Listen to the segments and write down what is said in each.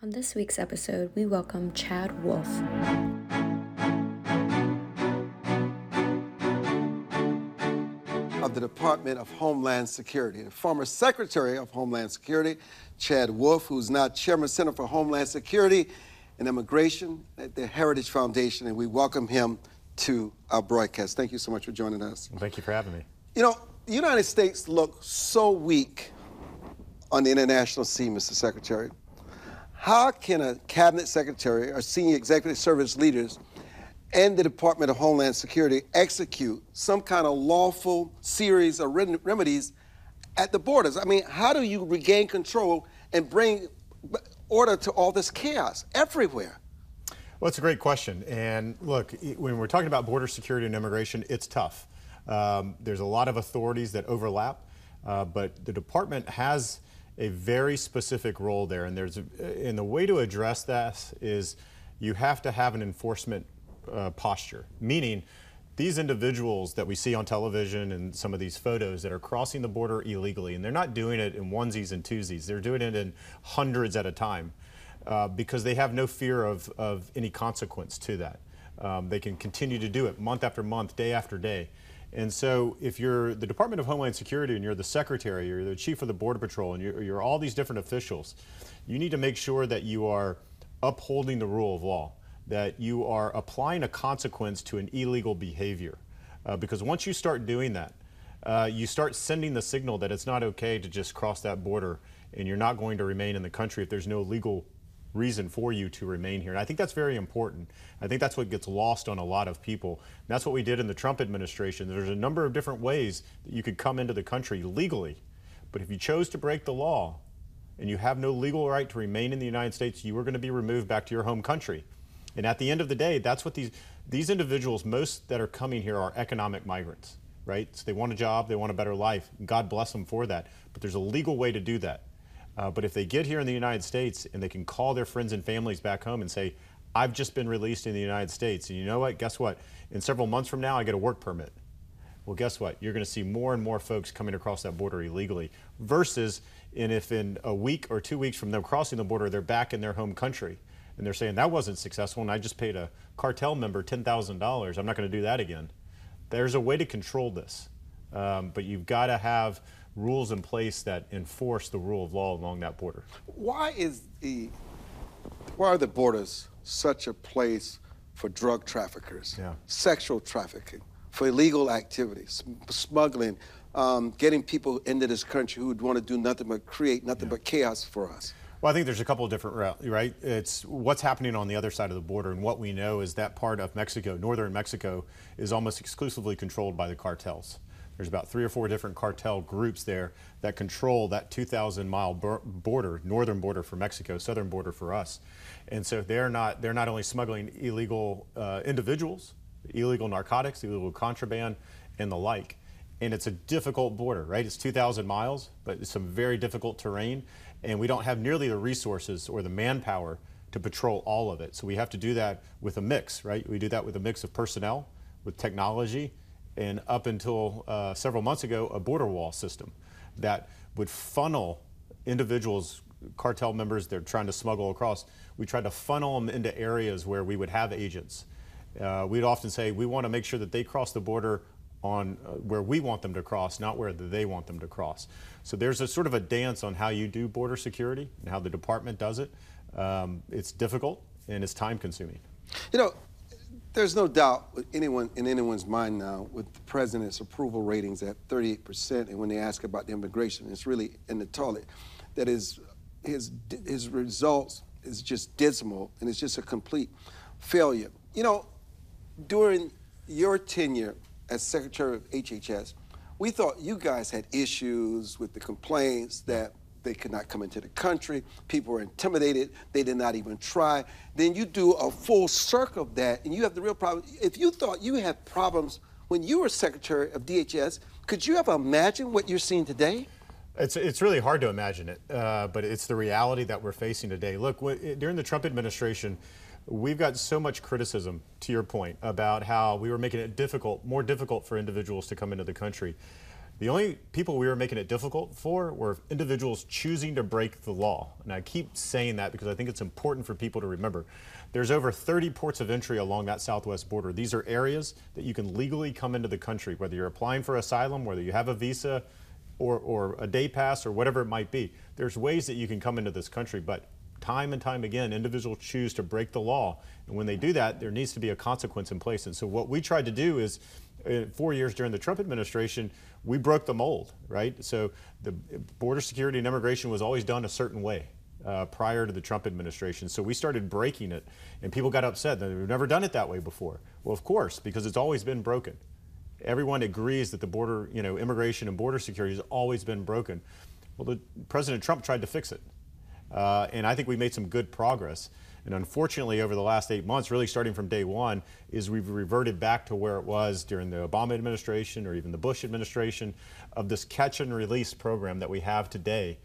On this week's episode, we welcome Chad Wolf. Of the Department of Homeland Security, the former Secretary of Homeland Security, Chad Wolf, who's now Chairman Center for Homeland Security and Immigration at the Heritage Foundation, and we welcome him to our broadcast. Thank you so much for joining us. Well, thank you for having me. You know, the United States look so weak on the international scene, Mr. Secretary. How can a cabinet secretary or senior executive service leaders and the Department of Homeland Security execute some kind of lawful series of remedies at the borders? I mean, how do you regain control and bring order to all this chaos everywhere? Well, it's a great question. And look, when we're talking about border security and immigration, it's tough. Um, there's a lot of authorities that overlap, uh, but the department has a very specific role there. And there's a, and the way to address that is you have to have an enforcement uh, posture, meaning these individuals that we see on television and some of these photos that are crossing the border illegally, and they're not doing it in onesies and twosies, they're doing it in hundreds at a time uh, because they have no fear of, of any consequence to that. Um, they can continue to do it month after month, day after day. And so if you're the Department of Homeland Security and you're the secretary, you're the chief of the Border Patrol, and you're, you're all these different officials, you need to make sure that you are upholding the rule of law, that you are applying a consequence to an illegal behavior. Uh, because once you start doing that, uh, you start sending the signal that it's not okay to just cross that border and you're not going to remain in the country if there's no legal reason for you to remain here. And I think that's very important. I think that's what gets lost on a lot of people. And that's what we did in the Trump administration. There's a number of different ways that you could come into the country legally. But if you chose to break the law and you have no legal right to remain in the United States, you were going to be removed back to your home country. And at the end of the day, that's what these these individuals, most that are coming here are economic migrants, right? So they want a job, they want a better life. God bless them for that. But there's a legal way to do that. Uh, but if they get here in the United States and they can call their friends and families back home and say, I've just been released in the United States, and you know what? Guess what? In several months from now, I get a work permit. Well, guess what? You're going to see more and more folks coming across that border illegally versus and if in a week or two weeks from them crossing the border, they're back in their home country and they're saying that wasn't successful and I just paid a cartel member $10,000. I'm not going to do that again. There's a way to control this, um, but you've got to have rules in place that enforce the rule of law along that border. Why is the why are the borders such a place for drug traffickers, yeah. sexual trafficking, for illegal activities, smuggling, um, getting people into this country who would want to do nothing but create nothing yeah. but chaos for us? Well, I think there's a couple of different routes, right? It's what's happening on the other side of the border, and what we know is that part of Mexico, northern Mexico, is almost exclusively controlled by the cartels. There's about three or four different cartel groups there that control that 2,000 mile border, northern border for Mexico, southern border for us. And so they're not, they're not only smuggling illegal uh, individuals, illegal narcotics, illegal contraband, and the like. And it's a difficult border, right? It's 2,000 miles, but it's some very difficult terrain. And we don't have nearly the resources or the manpower to patrol all of it. So we have to do that with a mix, right? We do that with a mix of personnel, with technology, and up until uh, several months ago, a border wall system that would funnel individuals, cartel members they're trying to smuggle across. We tried to funnel them into areas where we would have agents. Uh, we'd often say we want to make sure that they cross the border on uh, where we want them to cross, not where they want them to cross. So there's a sort of a dance on how you do border security and how the department does it. Um, it's difficult and it's time consuming. You know, there's no doubt anyone in anyone's mind now with the president's approval ratings at 38%, and when they ask about the immigration, it's really in the toilet. That is, his his results is just dismal, and it's just a complete failure. You know, during your tenure as Secretary of HHS, we thought you guys had issues with the complaints that they could not come into the country. People were intimidated. They did not even try. Then you do a full circle of that, and you have the real problem. If you thought you had problems when you were Secretary of DHS, could you ever imagine what you're seeing today? It's, it's really hard to imagine it, uh, but it's the reality that we're facing today. Look, during the Trump administration, we've got so much criticism, to your point, about how we were making it difficult, more difficult for individuals to come into the country The only people we were making it difficult for were individuals choosing to break the law. And I keep saying that because I think it's important for people to remember. There's over 30 ports of entry along that southwest border. These are areas that you can legally come into the country, whether you're applying for asylum, whether you have a visa or, or a day pass or whatever it might be. There's ways that you can come into this country, but time and time again, individuals choose to break the law. And when they do that, there needs to be a consequence in place. And so what we tried to do is, four years during the Trump administration, we broke the mold, right? So the border security and immigration was always done a certain way. Uh, prior to the Trump administration. So we started breaking it, and people got upset that we've never done it that way before. Well, of course, because it's always been broken. Everyone agrees that the border, you know, immigration and border security has always been broken. Well, the, President Trump tried to fix it. Uh, and I think we made some good progress. And unfortunately, over the last eight months, really starting from day one, is we've reverted back to where it was during the Obama administration or even the Bush administration of this catch and release program that we have today,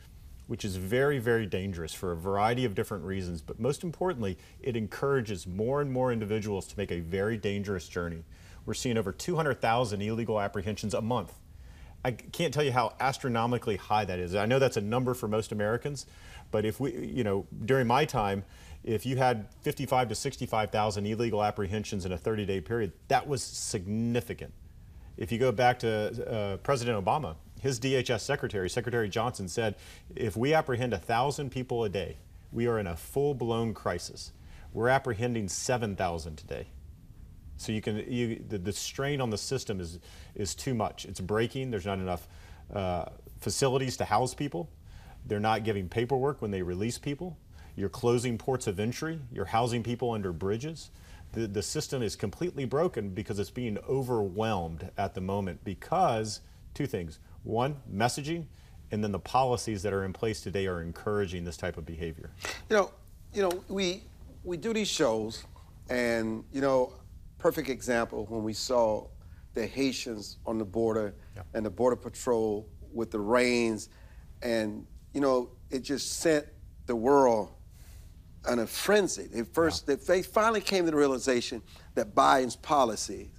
which is very, very dangerous for a variety of different reasons. But most importantly, it encourages more and more individuals to make a very dangerous journey. We're seeing over 200,000 illegal apprehensions a month. I can't tell you how astronomically high that is. I know that's a number for most Americans, but if we, you know, during my time, if you had 55 to 65,000 illegal apprehensions in a 30-day period, that was significant. If you go back to uh, President Obama, his DHS secretary, Secretary Johnson, said, if we apprehend 1,000 people a day, we are in a full-blown crisis. We're apprehending 7,000 today. So you can you, the, the, strain on the system is is too much. It's breaking. There's not enough uh, facilities to house people. They're not giving paperwork when they release people. You're closing ports of entry. You're housing people under bridges. The, the system is completely broken because it's being overwhelmed at the moment because two things. One, messaging, and then the policies that are in place today are encouraging this type of behavior. You know, you know, we we do these shows, and you know, perfect example when we saw the Haitians on the border yeah. and the border patrol with the reins, and you know, it just sent the world in a frenzy. They first, yeah. they finally came to the realization that Biden's policy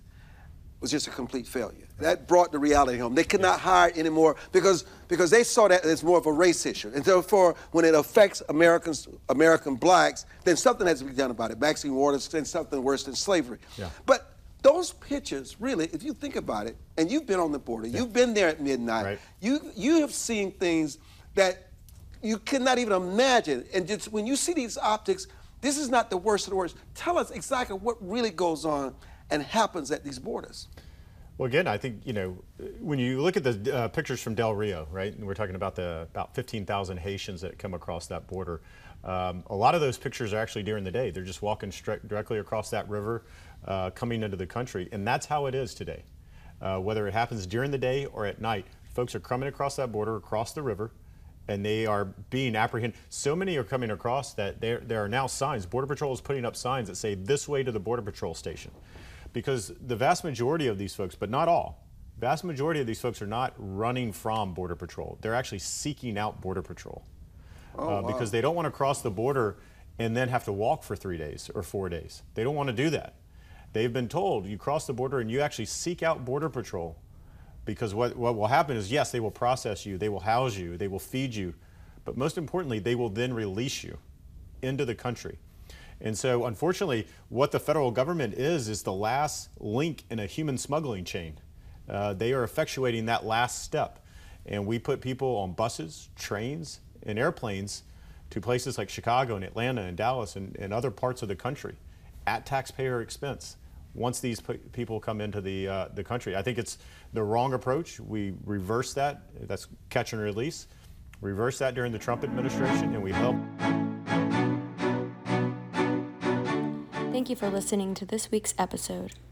was just a complete failure. That brought the reality home. They could not hire anymore because because they saw that as more of a race issue. And therefore, when it affects Americans, American blacks, then something has to be done about it. Maxine Waters said something worse than slavery. Yeah. But those pictures, really, if you think about it, and you've been on the border, yeah. you've been there at midnight, right. you you have seen things that you cannot even imagine. And just when you see these optics, this is not the worst of the worst. Tell us exactly what really goes on and happens at these borders. Well, again, I think you know when you look at the uh, pictures from Del Rio, right? And we're talking about the about 15,000 Haitians that come across that border. Um, a lot of those pictures are actually during the day. They're just walking directly across that river, uh, coming into the country, and that's how it is today. Uh, whether it happens during the day or at night, folks are coming across that border, across the river, and they are being apprehended. So many are coming across that there, there are now signs. Border Patrol is putting up signs that say this way to the Border Patrol station. Because the vast majority of these folks, but not all, vast majority of these folks are not running from Border Patrol. They're actually seeking out Border Patrol. Oh, uh, wow. Because they don't want to cross the border and then have to walk for three days or four days. They don't want to do that. They've been told you cross the border and you actually seek out Border Patrol because what, what will happen is, yes, they will process you, they will house you, they will feed you, but most importantly, they will then release you into the country. And so, unfortunately, what the federal government is, is the last link in a human smuggling chain. Uh, they are effectuating that last step. And we put people on buses, trains, and airplanes to places like Chicago and Atlanta and Dallas and, and other parts of the country at taxpayer expense once these people come into the, uh, the country. I think it's the wrong approach. We reverse that. That's catch and release. Reverse that during the Trump administration, and we help. Thank you for listening to this week's episode.